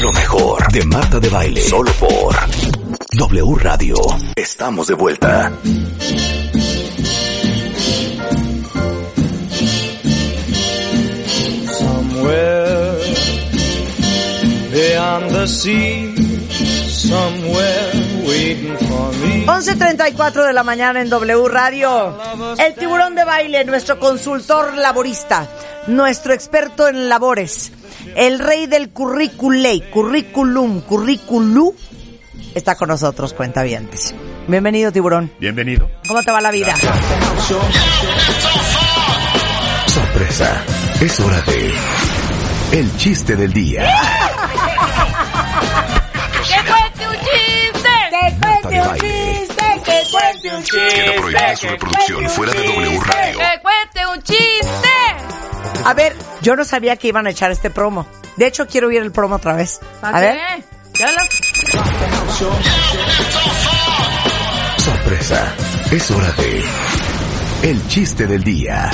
lo mejor de Marta de Baile. Solo por W Radio. Estamos de vuelta. Somewhere beyond the sea, somewhere waiting for me. 11.34 de la mañana en W Radio. El tiburón de baile, nuestro consultor laborista, nuestro experto en labores, el rey del curriculé, curriculum, curriculú, está con nosotros, cuenta bien. Bienvenido, tiburón. Bienvenido. ¿Cómo te va la vida? Sorpresa. Es hora de El chiste del día. ¡Que cuente un chiste! ¡Que cuente un chiste! ¡Que cuente un Queda prohibida su reproducción fuera de W Radio. ¡Que cuente un chiste! A ver, yo no sabía que iban a echar este promo. De hecho, quiero oír el promo otra vez. A ver. qué? Ya lo- Sorpresa. Es hora de El chiste del día.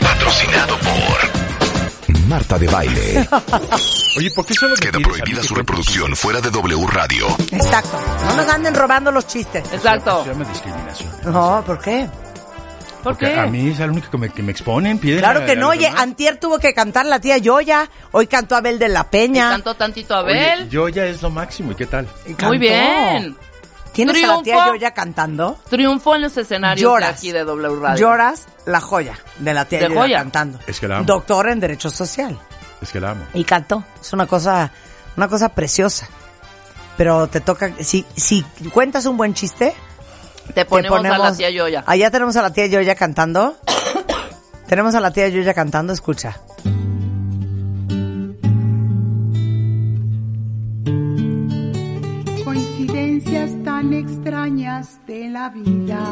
Patrocinado por Marta de Baile. Oye, ¿por qué solo me Queda prohibida su reproducción fuera de W Radio. Exacto. No nos anden robando los chistes. Exacto. No, ¿por qué? ¿Por Porque qué? a mí es el único que me, que me exponen, piden Claro que a no, oye, demás. antier tuvo que cantar la tía Yoya, hoy cantó Abel de la Peña. Cantó tantito Oye, Abel. yo ya es lo máximo, ¿y qué tal? Muy bien. ¿Tienes a la tía Triunfo. Yoya cantando? Triunfó en los escenarios Lloras. de aquí de W Radio. Lloras la joya de la tía De Yoya joya. cantando. Es que la amo. Doctora en Derecho Social. Es que la amo. Y cantó. Es una cosa, una cosa preciosa. Pero te toca, si, si cuentas un buen chiste, Te ponemos, a la tía Yoya. Allá tenemos a la tía Yoya cantando. tenemos a la tía Yoya cantando, escucha. Coincidencias tan extrañas de la vida.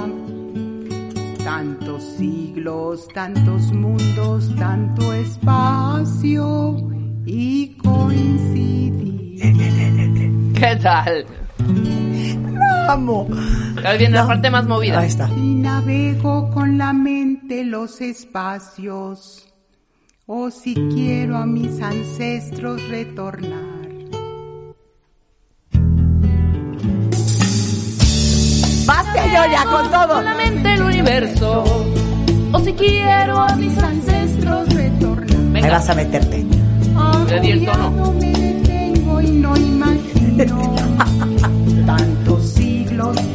Tantos siglos, tantos mundos, tanto espacio y coincidir. ¿Qué tal? Amo. Ahí viene la parte más movida. Ahí está. Si navego con la mente los espacios, o si quiero a mis ancestros retornar. Vas tía Yoya con todo. Solamente el universo. O si quiero a mis ancestros. retornar. Venga. vas a meterte. Le di el tono. Agobiado me detengo y no imagino tantos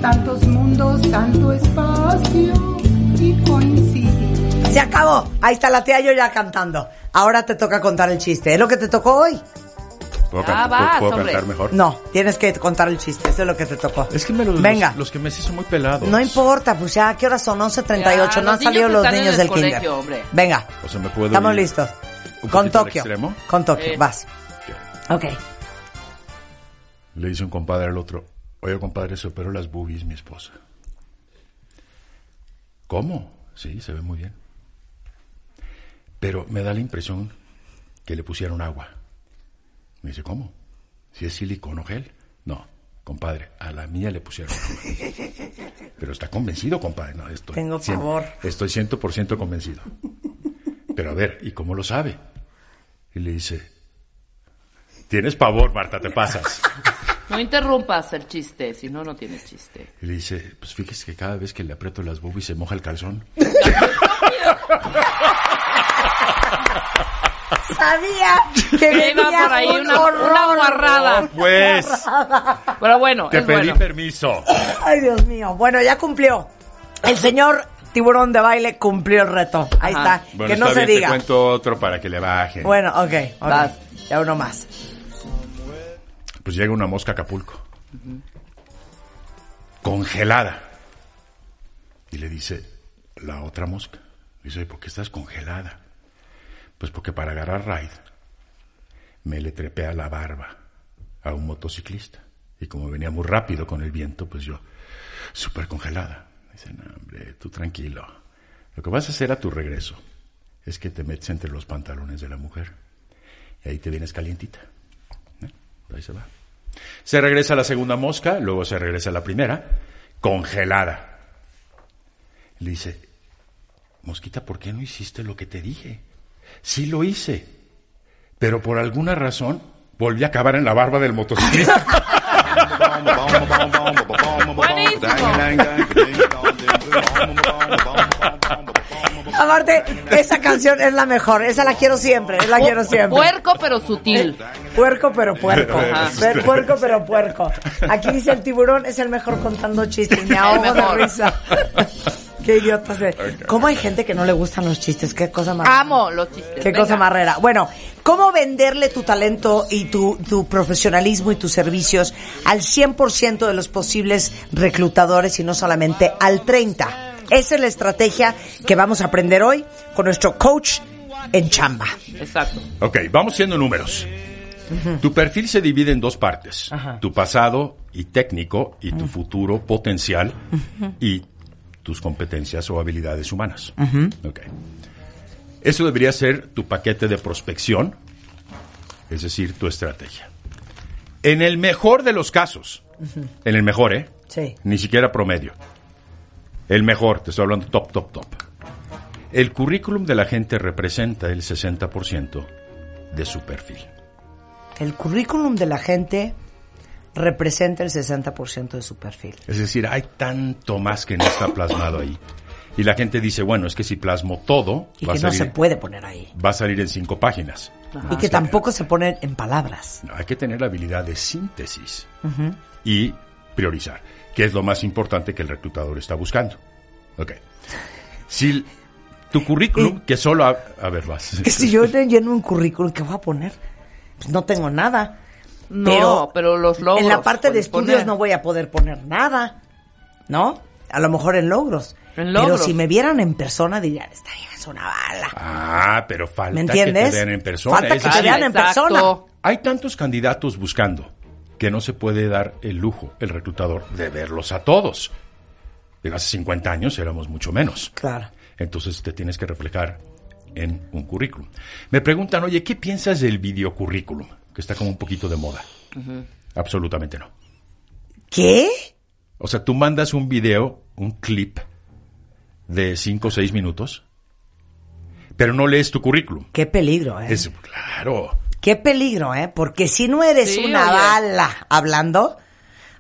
tantos mundos, tanto espacio y coincidir. Se acabó. Ahí está la tía Yoya cantando. Ahora te toca contar el chiste. ¿Es lo que te tocó hoy? ¿Puedo, Ya can- vas, ¿puedo cantar mejor? No, tienes que contar el chiste. Eso es lo que te tocó. Es que me los, Venga. los, los que me son muy pelados. No importa, pues ya, ¿qué horas son? 11.38. Ya, no los han salido los niños el del colegio, kinder. hombre. Venga, O sea, me puedo estamos ir listos. un Con Tokio. extremo. Con Tokio, Eh. vas. Ok. Le dice un compadre al otro, oye compadre, se operó las boobies mi esposa. ¿Cómo? Sí, se ve muy bien. Pero me da la impresión que le pusieron agua. Me dice, ¿cómo? Si es silicón o gel. No, compadre, a la mía le pusieron agua. Pero está convencido, compadre. No, estoy, Tengo pavor. Estoy 100% convencido. Pero a ver, ¿y cómo lo sabe? Y le dice, tienes pavor, Marta, te pasas. No interrumpas el chiste, si no, no tienes chiste. Y le dice, pues fíjese que cada vez que le aprieto las boobies se moja el calzón. Sabía que venía por ahí un una, horror. una guarrada. Pues, Pero bueno, te es pedí bueno. permiso. Ay, Dios mío. Bueno, ya cumplió. El señor tiburón de baile cumplió el reto. Ahí Ajá. está. Bueno, que no está se bien, diga. te cuento otro para que le bajen. Bueno, ok. ok. Vas. Ya uno más. Pues llega una mosca a Acapulco. Congelada. Y le dice la otra mosca. Dice, "Oye, ¿por qué estás congelada? Pues porque para agarrar raid me le trepé a la barba a un motociclista. Y como venía muy rápido con el viento, pues yo, súper congelada. Dice, no, hombre, tú tranquilo. Lo que vas a hacer a tu regreso es que te metes entre los pantalones de la mujer. Y ahí te vienes calientita. Ahí se va. Se regresa a la segunda mosca, luego se regresa a la primera, congelada. Le dice, Mosquita, ¿por qué no hiciste lo que te dije? Sí lo hice, pero por alguna razón volví a acabar en la barba del motociclista. Aparte, esa canción es la mejor. Esa la quiero siempre. La quiero siempre. Puerco pero sutil. Puerco pero puerco. Ajá. Puerco pero puerco. Aquí dice el tiburón es el mejor contando chistes. Me ahogo de risa. Qué idiota se. ¿Cómo hay gente que no le gustan los chistes? Qué cosa más. Amo los chistes. Qué Venga. cosa más rara. Bueno, ¿cómo venderle tu talento y tu, tu profesionalismo y tus servicios al 100% de los posibles reclutadores y no solamente al 30%? Esa es la estrategia que vamos a aprender hoy con nuestro coach en chamba. Exacto. Ok, vamos siendo números. Tu perfil se divide en dos partes. Tu pasado y técnico y tu futuro potencial y tus competencias o habilidades humanas. Ok. Eso debería ser tu paquete de prospección, es decir, tu estrategia. En el mejor de los casos, en el mejor, ¿eh? Sí. Ni siquiera promedio. El mejor, te estoy hablando top, top, top. El currículum de la gente representa el 60% de su perfil. El currículum de la gente representa el 60% de su perfil. Es decir, hay tanto más que no está plasmado ahí. Y la gente dice, bueno, es que si plasmo todo, Y va, que a no se puede poner ahí. va a salir en cinco páginas. y que tampoco se pone en palabras. No, hay que tener la habilidad de síntesis y priorizar, que es lo más importante que el reclutador está buscando. Ok. Si tu currículum, que solo... A, a ver, vas. Que si yo le lleno un currículum, ¿qué voy a poner? Pues no tengo nada. No, pero, los logros. En la parte de estudios poner. no voy a poder poner nada, ¿no? A lo mejor en logros. En Pero logros. si me vieran en persona dirían, esta vieja es una bala. Ah, pero falta ¿Me entiendes? que te vean en persona. Falta que te vean en persona. Hay tantos candidatos buscando que no se puede dar el lujo, el reclutador, de verlos a todos. Pero hace 50 años éramos mucho menos. Claro. Entonces te tienes que reflejar en un currículum. Me preguntan, oye, ¿qué piensas del videocurrículum? Que está como un poquito de moda. Absolutamente no. ¿Qué? O sea, tú mandas un video, un clip de 5 o 6 minutos, pero no lees tu currículum. Qué peligro, ¿eh? Es claro. Qué peligro, ¿eh? Porque si no eres Sí, una oye. bala hablando,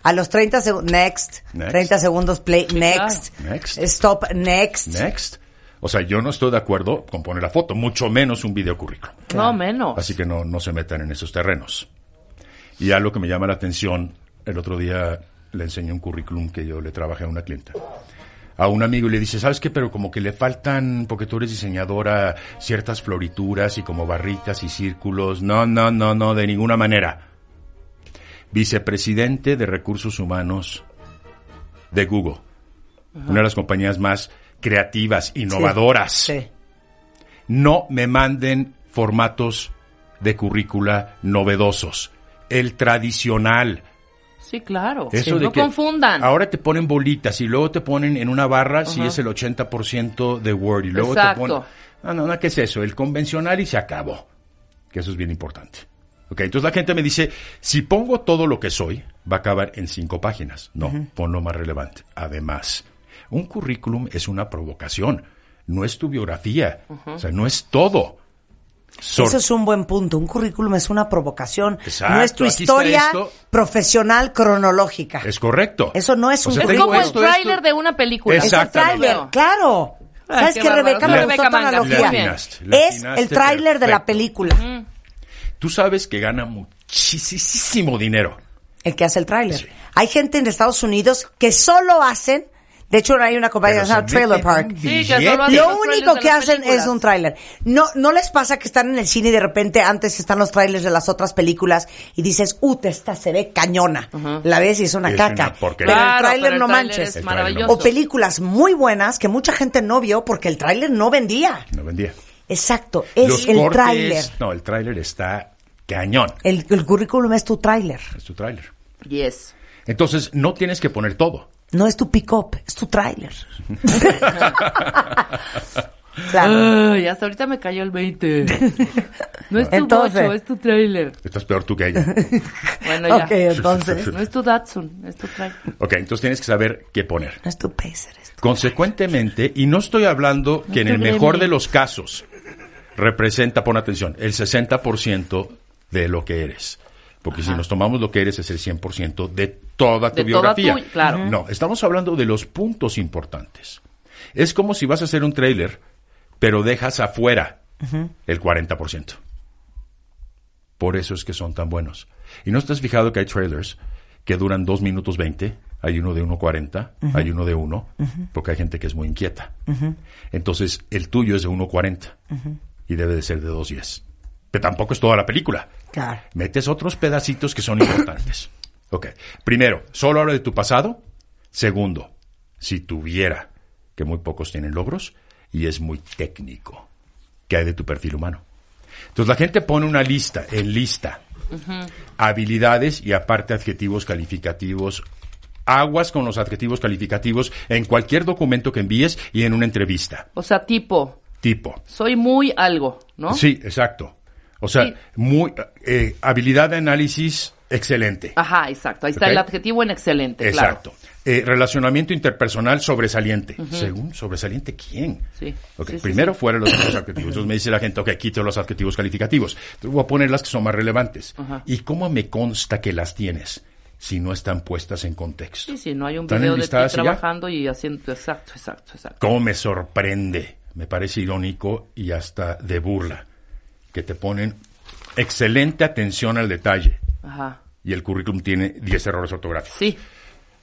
a los 30 segundos, next, Next. 30 segundos, play, next, claro. Next. stop, next. Next. O sea, yo no estoy de acuerdo con poner la foto, mucho menos un video currículum. No, menos. Así que no, no se metan en esos terrenos. Y algo que me llama la atención, el otro día le enseñé un currículum que yo le trabajé a una clienta. A un amigo y le dice, ¿sabes qué? Pero como que le faltan, porque tú eres diseñadora, ciertas florituras y como barritas y círculos. No, no, no, no, de ninguna manera. Vicepresidente de Recursos Humanos de Google. Una de las compañías más creativas, innovadoras Sí. no me manden formatos de currícula novedosos. El tradicional. Sí, claro. Eso de no que confundan. Ahora te ponen bolitas y luego te ponen en una barra si es el 80% de Word y luego Exacto. te ponen... No, no, no, ¿qué es eso? El convencional y se acabó. Que eso es bien importante. Ok, entonces la gente me dice, si pongo todo lo que soy, va a acabar en cinco páginas. No, pon lo más relevante. Además, un currículum es una provocación, no es tu biografía, o sea, no es todo. Sor- Eso es un buen punto. Un currículum es una provocación. Exacto, no es tu aquí historia profesional cronológica. Es correcto. Eso no es O un sea, es como esto, el tráiler de una película. Es el tráiler, claro. Ay, ¿Sabes qué bárbaro. Rebeca? Me gustó tu analogía. Es el tráiler de la película. Tú sabes que gana muchísimo dinero. El que hace el tráiler. Hay gente en Estados Unidos que solo hacen, de hecho hay una compañía que se llama Trailer Park. Sí, que solo hacen Lo único que hacen películas. es un tráiler. No, no les pasa que están en el cine y de repente antes están los trailers de las otras películas y dices, uh, esta se ve cañona. La ves y es una Es caca. una pero el Claro, tráiler pero el no tráiler manches. Maravilloso. O películas muy buenas que mucha gente no vio porque el tráiler no vendía. No vendía. Exacto, es Los el tráiler. No, el tráiler está cañón. El, el currículum es tu tráiler, Es tu tráiler. Yes. Entonces, no tienes que poner todo. No es tu pick-up, es tu tráiler. claro. Ay, hasta ahorita me cayó el 20. No es tu Entonces. bocho, es tu trailer. Estás peor tú que ella. Bueno, ya. Ok, entonces. No es tu Datsun, es tu trailer. Ok, entonces tienes que saber qué poner. No es tu pacer, es tu... Consecuentemente, y no estoy hablando que en el mejor de los casos representa, pon atención, el 60% de lo que eres. Porque si nos tomamos lo que eres es el 100% de toda tu De toda biografía. tu- claro. No, estamos hablando de los puntos importantes. Es como si vas a hacer un trailer, pero dejas afuera el 40%. Por eso es que son tan buenos. Y no estás fijado que hay trailers que duran 2 minutos 20, hay uno de 1.40, hay uno de 1, porque hay gente que es muy inquieta. Entonces, el tuyo es de 1.40 y debe de ser de 2.10. Pero tampoco es toda la película. Claro. Metes otros pedacitos que son importantes. Ok. Primero, solo habla de tu pasado. Segundo, si tuviera, que muy pocos tienen logros, y es muy técnico, que hay de tu perfil humano. Entonces la gente pone una lista, en lista, habilidades y aparte adjetivos calificativos. Aguas con los adjetivos calificativos en cualquier documento que envíes y en una entrevista. O sea, tipo, Tipo. soy muy algo, ¿no? Sí, exacto. O sea, Sí. muy eh, habilidad de análisis excelente. Ajá, exacto. Ahí está el adjetivo en excelente, Exacto. Eh, relacionamiento interpersonal sobresaliente. Según sobresaliente, ¿quién? Sí. Ok, Sí, primero sí. fuera los adjetivos. Entonces me dice la gente, ok, quito los adjetivos calificativos. Entonces voy a poner las que son más relevantes. Ajá. ¿Y cómo me consta que las tienes si no están puestas en contexto? Sí, sí, no hay un ¿Están video de ti ya? trabajando y haciendo... Exacto, exacto, exacto. ¿Cómo me sorprende? Me parece irónico y hasta de burla. Que te ponen excelente atención al detalle Ajá. y el currículum tiene 10 errores ortográficos. Sí,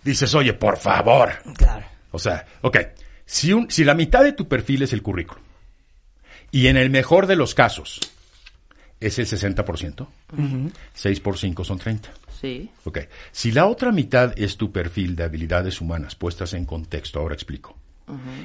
Dices, oye, por favor, Claro. O sea, ok, si, un, si la mitad de tu perfil es el currículum y en el mejor de los casos es el 60%, 6 por 5 son 30. sí. Ok, si la otra mitad es tu perfil de habilidades humanas puestas en contexto, ahora explico.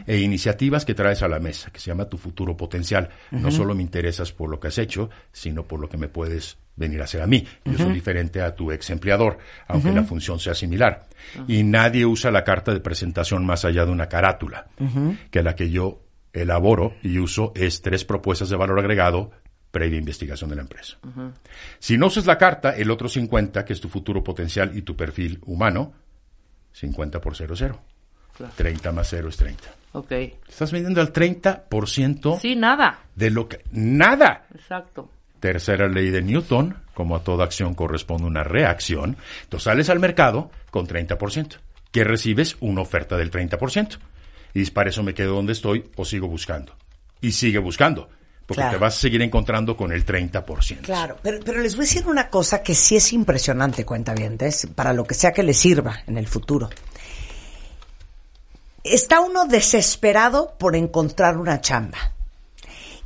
E iniciativas que traes a la mesa, que se llama tu futuro potencial. No solo me interesas por lo que has hecho, sino por lo que me puedes venir a hacer a mí. Yo soy diferente a tu ex empleador, aunque la función sea similar. Y nadie usa la carta de presentación más allá de una carátula, que la que yo elaboro y uso es tres propuestas de valor agregado previa investigación de la empresa. Si no usas la carta, el otro 50, que es tu futuro potencial y tu perfil humano, 50 por 0, 0. 30 más 0 es 30. Ok. Estás vendiendo al 30% Sí, nada. de lo que... ¡Nada! Exacto. Tercera ley de Newton, como a toda acción corresponde una reacción, tú sales al mercado con 30%, que recibes una oferta del 30%. Y dices, para eso me quedo donde estoy o sigo buscando. Y sigue buscando, porque Claro. te vas a seguir encontrando con el 30%. Claro, pero, pero les voy a decir una cosa que sí es impresionante, cuenta bien, para lo que sea que les sirva en el futuro. Está uno desesperado por encontrar una chamba.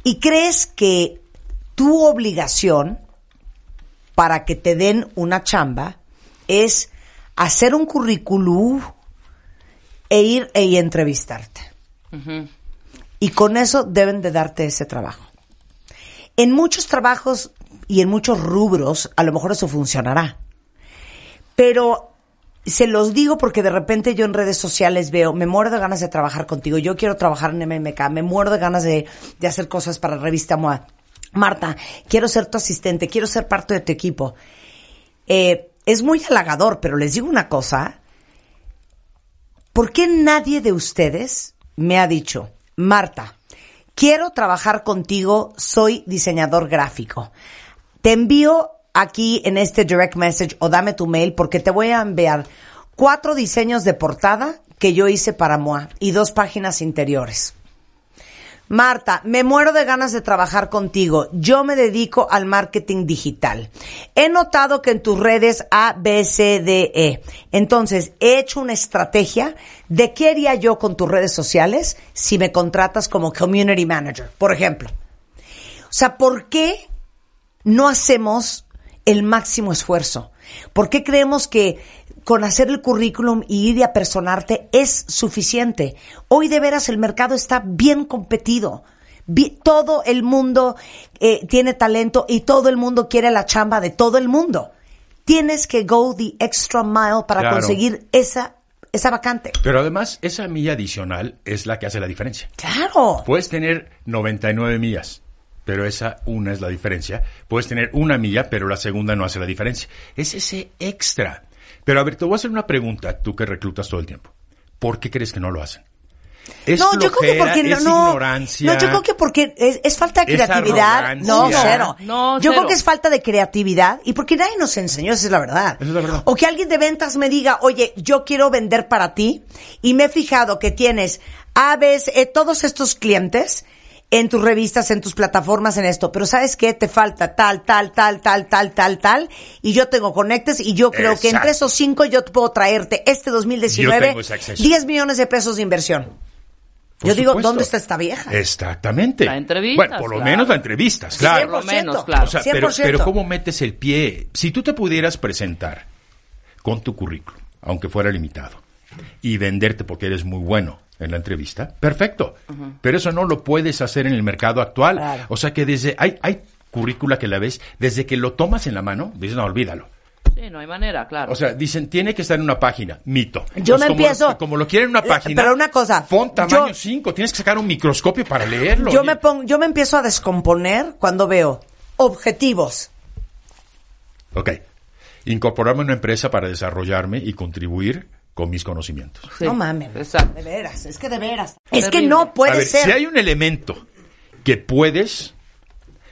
Y crees que tu obligación para que te den una chamba es hacer un currículum e ir e entrevistarte. Y con eso deben de darte ese trabajo. En muchos trabajos y en muchos rubros, a lo mejor eso funcionará. Pero se los digo porque de repente yo en redes sociales veo, me muero de ganas de trabajar contigo, yo quiero trabajar en MMK, me muero de ganas de, hacer cosas para Revista MOA. Marta, quiero ser tu asistente, quiero ser parte de tu equipo. Eh, es muy halagador, pero les digo una cosa. ¿Por qué nadie de ustedes me ha dicho, Marta, quiero trabajar contigo, soy diseñador gráfico? Te envío aquí en este direct message o dame tu mail porque te voy a enviar cuatro diseños de portada que yo hice para MOA y dos páginas interiores. Marta, me muero de ganas de trabajar contigo. Yo me dedico al marketing digital. He notado que en tus redes A, B, C, D, E. Entonces, he hecho una estrategia de qué haría yo con tus redes sociales si me contratas como community manager, por ejemplo. O sea, ¿por qué no hacemos el máximo esfuerzo? ¿Por qué creemos que con hacer el currículum y ir y apersonarte es suficiente? Hoy de veras el mercado está bien competido. Todo el mundo eh, tiene talento y todo el mundo quiere la chamba de todo el mundo. Tienes que go the extra mile para Claro. conseguir esa, esa vacante. Pero además, esa milla adicional es la que hace la diferencia. Claro. Puedes tener 99 millas, pero esa una es la diferencia. Puedes tener una milla, pero la segunda no hace la diferencia. Es ese extra. Pero a ver, te voy a hacer una pregunta, tú que reclutas todo el tiempo. ¿Por qué crees que no lo hacen? ¿Es no, yo creo que porque no, ¿Es no, ignorancia? no, yo creo que porque es, es falta de ¿Es creatividad. No, cero. No, yo cero. creo que es falta de creatividad y porque nadie nos enseñó, esa es la verdad. Esa es la verdad. O que alguien de ventas me diga, oye, yo quiero vender para ti y me he fijado que tienes aves, eh, todos estos clientes en tus revistas, en tus plataformas, en esto, pero ¿sabes qué? Te falta tal, tal, tal, tal, tal, tal, tal, y yo tengo conectes y yo creo que entre esos cinco yo puedo traerte este Yo 2019 tengo ese acceso. 10 millones de pesos de inversión. Por Yo digo. ¿dónde está esta vieja? Exactamente. La entrevistas, Bueno, por lo claro. menos la entrevistas, claro. Por lo menos, claro. O sea, pero, 100%. pero ¿cómo metes el pie? Si tú te pudieras presentar con tu currículum, aunque fuera limitado, y venderte porque eres muy bueno en la entrevista, perfecto. Pero eso no lo puedes hacer en el mercado actual. Claro. O sea que desde, hay, hay currícula que la ves, desde que lo tomas en la mano, dices, no, olvídalo. Sí, no hay manera, claro. O sea, dicen, tiene que estar en una página, mito. Yo me como, empiezo- Como lo quieren en una página. pero una cosa, Font tamaño yo- 5, tienes que sacar un microscopio para leerlo. Yo Oye, me pongo, yo me empiezo a descomponer cuando veo objetivos. Ok. Incorporarme a una empresa para desarrollarme y contribuir con mis conocimientos. Sí, No mames. Exacto. De veras, es que de veras. Es que no puede ver, ser. si hay un elemento que puedes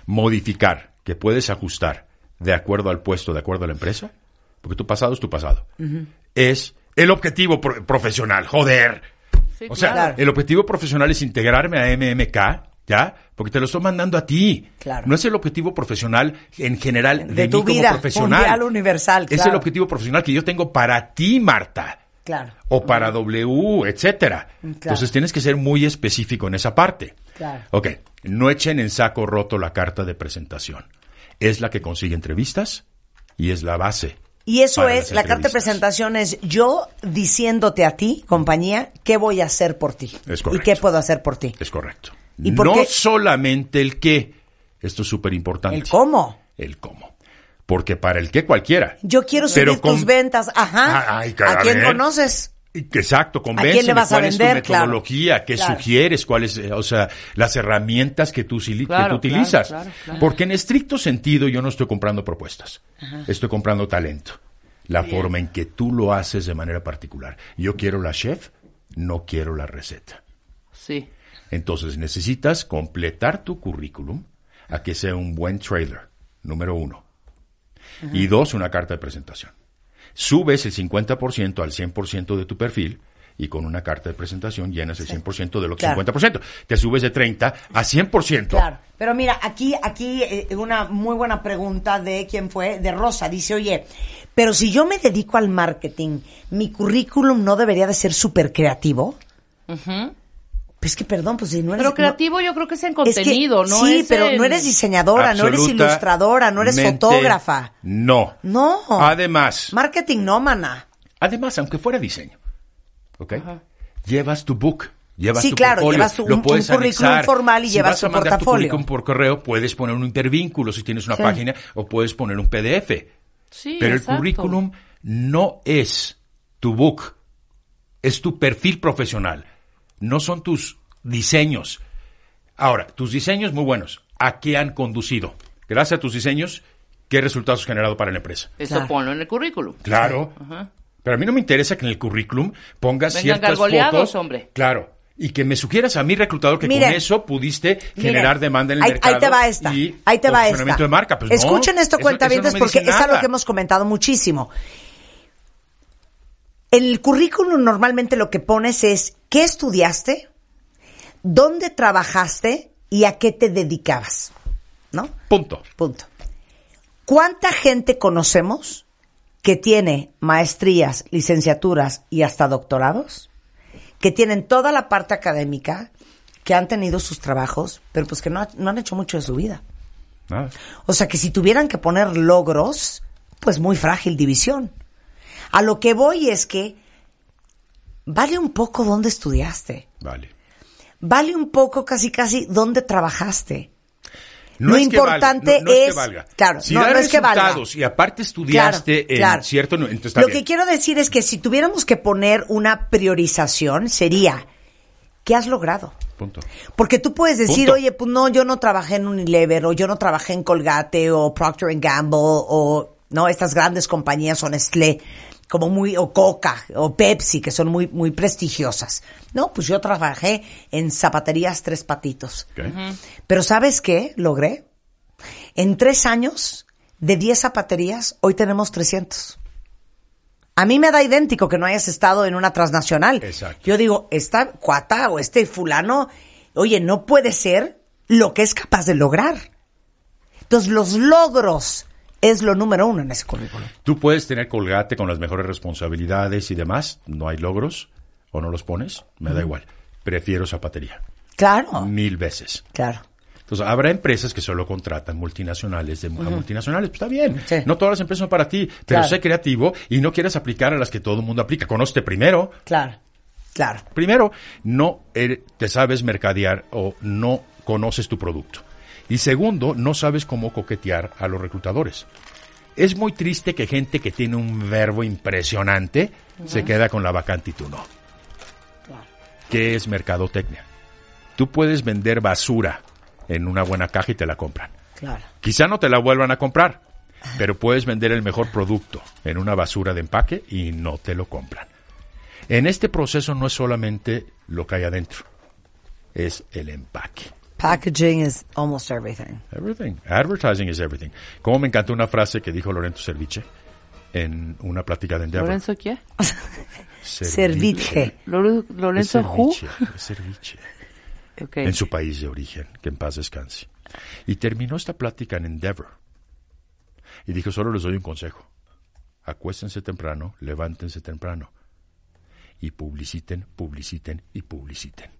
modificar, que puedes ajustar de acuerdo al puesto, de acuerdo a la empresa, porque tu pasado es tu pasado, es el objetivo pro- profesional, joder. Sí, o sea, claro. el objetivo profesional es integrarme a MMK, ¿ya? Porque te lo estoy mandando a ti. Claro. No es el objetivo profesional en general de, De mí tu como vida, profesional. mundial, universal, Es claro. el objetivo profesional que yo tengo para ti, Marta. Claro. O para W, etcétera. Claro. Entonces tienes que ser muy específico en esa parte. Claro. Ok, no echen en saco roto la carta de presentación. Es la que consigue entrevistas y es la base. Y eso es, la carta de presentación es yo diciéndote a ti, compañía, qué voy a hacer por ti. Es y correcto. qué puedo hacer por ti. Es correcto. ¿Y no solamente el qué. Esto es súper importante. El cómo. El cómo. Porque para el qué cualquiera. Yo quiero Pero subir con- tus ventas. Ajá. Ah, ay, ¿A quién conoces? Exacto, convénceme quién le vas a cuál es vender? tu Claro. metodología, qué Claro. sugieres, cuáles, eh, o sea, las herramientas que tú, sili- que Claro, tú utilizas. claro, claro, claro. Porque en estricto sentido yo no estoy comprando propuestas, estoy comprando talento. La forma en que tú lo haces de manera particular. Yo quiero la chef, no quiero la receta. Sí. Entonces necesitas completar tu currículum a que sea un buen trailer, número uno. Y dos, una carta de presentación. Subes el 50% al 100% de tu perfil y con una carta de presentación llenas el 100% del otro Claro. 50%. Te subes de 30 a 100%. Claro. Pero mira, aquí, aquí eh, una muy buena pregunta de quién fue, de Rosa. Dice, oye, pero si yo me dedico al marketing, mi currículum no debería de ser súper creativo. Pues que perdón, pues si no eres Pero no- creativo yo creo que es en es que- contenido, ¿no? Sí, es pero en- no eres diseñadora, no eres ilustradora, no eres fotógrafa. No. No. Además, Marketing no, mana. además, aunque fuera diseño, ¿ok? Llevas tu book. Llevas Sí, tu claro, portfolio, llevas lo un- puedes un currículum formal y si llevas vas a tu mandar portafolio. tu currículum por correo, puedes poner un intervínculo si tienes una Sí. página o puedes poner un PDF. Sí, Pero exacto. el currículum no es tu book, es tu perfil profesional, no son tus diseños. Ahora, tus diseños muy buenos, ¿a qué han conducido? Gracias a tus diseños, ¿qué resultados has generado para la empresa? Eso Claro. ponlo en el currículum. Claro. Ajá. Pero a mí no me interesa que en el currículum pongas Vengan ciertas fotos. hombre. Claro. Y que me sugieras a mí, reclutador, que Miren. con eso pudiste Miren, generar demanda en el ahí, mercado. Ahí te va esta. y Ahí te va esta. de marca. Pues no, Escuchen esto, cuentavientes, no porque dice es algo nada. que hemos comentado muchísimo. En el currículum normalmente lo que pones es qué estudiaste, dónde trabajaste y a qué te dedicabas. ¿No? Punto. Punto. ¿Cuánta gente conocemos que tiene maestrías, licenciaturas y hasta doctorados? Que tienen toda la parte académica, que han tenido sus trabajos, pero pues que no, no han hecho mucho de su vida. Nada. O sea que si tuvieran que poner logros, pues muy frágil división. A lo que voy es que vale un poco dónde estudiaste. Vale. vale un poco casi casi dónde trabajaste. No Lo es que valga, importante no- no es, que valga. claro, si no, da no es que valga. y aparte estudiaste Claro, claro. en cierto, no, entonces está Lo bien. que quiero decir es que si tuviéramos que poner una priorización sería, ¿qué has logrado? Punto. Porque tú puedes decir, Punto. oye, pues no, yo no trabajé en Unilever, o yo no trabajé en Colgate, o Procter Gamble, o no, estas grandes compañías, o Nestlé, como muy, o Coca, o Pepsi, que son muy, muy prestigiosas. No, pues yo trabajé en zapaterías Tres Patitos. Pero ¿sabes qué logré? En tres años, de 10 zapaterías, hoy tenemos 300. A mí me da idéntico que no hayas estado en una transnacional. Exacto. Yo digo, esta cuata o este fulano, oye, no puede ser lo que es capaz de lograr. Entonces, los logros es lo número uno en ese currículum. Tú puedes tener colgate con las mejores responsabilidades y demás, no hay logros o no los pones, me da igual. Prefiero zapatería, Claro, mil veces. claro. Entonces, habrá empresas que solo contratan multinacionales de a multinacionales. Pues está bien. Sí. No todas las empresas son para ti, pero Claro. sé creativo y no quieras aplicar a las que todo el mundo aplica. Conócete primero. Claro, claro. Primero, no ere- te sabes mercadear o no conoces tu producto. Y segundo, no sabes cómo coquetear a los reclutadores. Es muy triste que gente que tiene un verbo impresionante se queda con la vacante y tú no. ¿Qué es mercadotecnia? Tú puedes vender basura en una buena caja y te la compran. Claro. Quizá no te la vuelvan a comprar, pero puedes vender el mejor producto en una basura de empaque y no te lo compran. En este proceso no es solamente lo que hay adentro, es el empaque. Packaging is almost everything. Everything. Advertising is everything. Como me encantó una frase que dijo Lorenzo Serviche en una plática de Endeavor. ¿Lorenzo qué? Serviche. Lore- ¿Lorenzo Who? Serviche, Serviche. Ok. en su país de origen, que en paz descanse. Y terminó esta plática en Endeavor. Y dijo, solo les doy un consejo. Acuéstense temprano, levántense temprano. Y publiciten, publiciten y publiciten.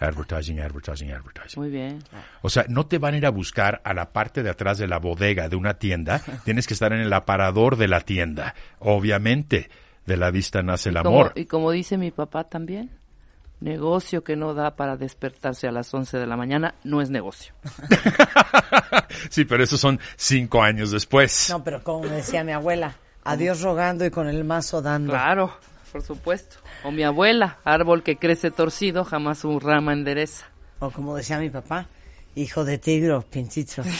Advertising, advertising, advertising. Muy bien. O sea, no te van a ir a buscar a la parte de atrás de la bodega de una tienda. Tienes que estar en el aparador de la tienda. Obviamente, de la vista nace el Como- amor. y como dice mi papá también, negocio que no da para despertarse a las 11 de la mañana no es negocio. Sí, pero esos son cinco años después. No, pero como decía mi abuela, adiós rogando y con el mazo dando. Claro, por supuesto. O mi abuela, árbol que crece torcido, jamás su rama endereza. O como decía mi papá, hijo de tigro, pincito.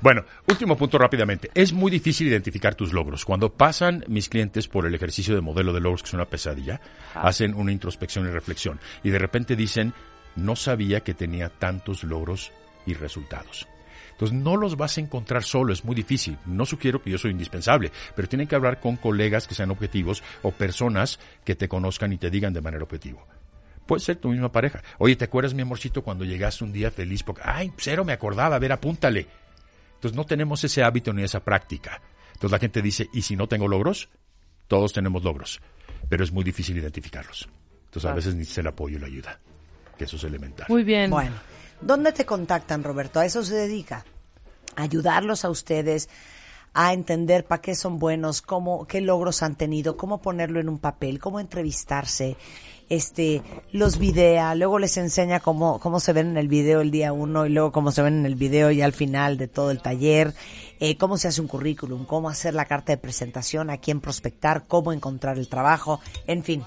Bueno, último punto rápidamente. Es muy difícil identificar tus logros. Cuando pasan mis clientes por el ejercicio de modelo de logros, que es una pesadilla, hacen una introspección y reflexión. Y de repente dicen, no sabía que tenía tantos logros y resultados. Entonces no los vas a encontrar solo, es muy difícil. No sugiero que yo soy indispensable, pero tienen que hablar con colegas que sean objetivos o personas que te conozcan y te digan de manera objetiva. Puede ser tu misma pareja. Oye, ¿te acuerdas, mi amorcito, cuando llegaste un día feliz? Porque, ay, cero me acordaba, a ver, apúntale. Entonces no tenemos ese hábito ni esa práctica. Entonces la gente dice, ¿y si no tengo logros? Todos tenemos logros, pero es muy difícil identificarlos. Entonces a veces necesitas el apoyo y la ayuda, que eso es elemental. Muy bien. Bueno, ¿dónde te contactan, Roberto? A eso se dedica. Ayudarlos a ustedes a entender para qué son buenos, cómo, qué logros han tenido, cómo ponerlo en un papel, cómo entrevistarse, este, los videa, luego les enseña cómo, cómo se ven en el video el día uno y luego cómo se ven en el video y al final de todo el taller, eh, cómo se hace un currículum, cómo hacer la carta de presentación, a quién prospectar, cómo encontrar el trabajo, en fin.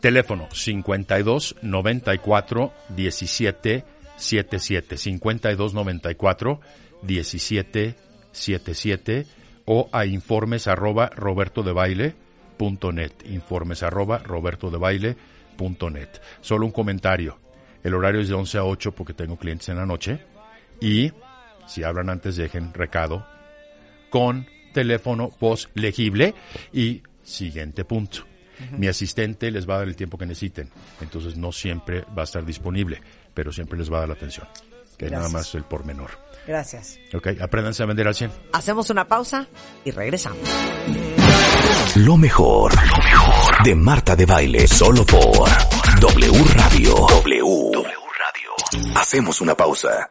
Teléfono 52 94 17 77 52 94 17 77 o a informes arroba robertodebaile.net informes arroba robertodebaile.net solo un comentario el horario es de 11 a 8 porque tengo clientes en la noche y si hablan antes dejen recado con teléfono voz legible y siguiente punto. Mi asistente les va a dar el tiempo que necesiten, entonces no siempre va a estar disponible, pero siempre les va a dar la atención, que es nada Gracias. más el pormenor. Gracias. Ok, apréndanse a vender al 100. Hacemos una pausa y regresamos. Lo mejor, lo mejor de Marta de Baile, solo por W Radio. W. W Radio. Hacemos una pausa.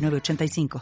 906985.